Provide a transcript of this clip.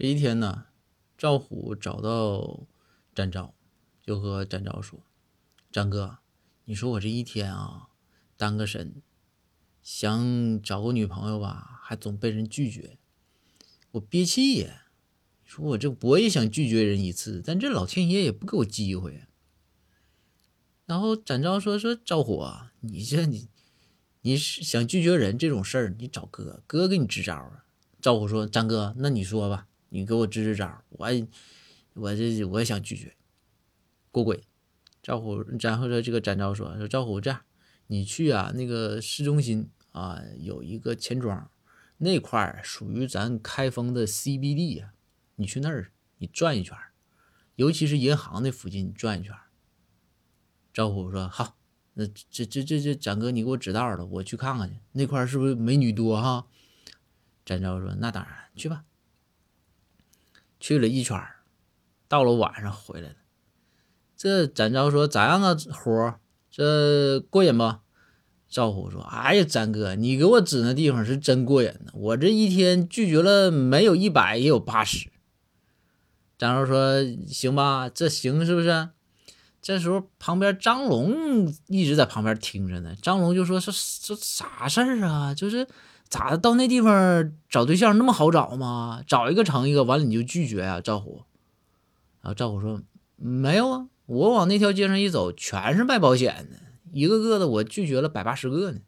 这一天呢，赵虎找到展昭，就和展昭说：“张哥，你说我这一天啊，单个身，想找个女朋友吧，还总被人拒绝，我憋气呀。说我这我也想拒绝人一次，但这老天爷也不给我机会。”然后展昭说：“说赵虎啊，你这你你是想拒绝人这种事儿，你找哥哥给你支招啊。”赵虎说：“张哥，那你说吧。”你给我支支招，我我这我也想拒绝过鬼。赵虎，然后说这个展昭说说赵虎这样，你去啊那个市中心啊有一个钱庄，那块儿属于咱开封的 CBD 呀，你去那儿你转一圈，尤其是银行那附近转一圈。赵虎说好，那这这这这展哥你给我指道了，我去看看去，那块儿是不是美女多哈？展昭说那当然，去吧。去了一圈到了晚上回来了。这展昭说咋样啊？活这过瘾不？赵虎说：“哎呀，展哥，你给我指那地方是真过瘾呢。我这一天拒绝了没有一百也有八十。”展昭说：“行吧，这行是不是？”这时候旁边张龙一直在旁边听着呢。张龙就说：“这这啥事儿啊？就是。”咋的？到那地方找对象那么好找吗？找一个成一个，完了你就拒绝啊？赵虎，然后赵虎说：“没有啊，我往那条街上一走，全是卖保险的，一个个的我拒绝了百八十个呢。”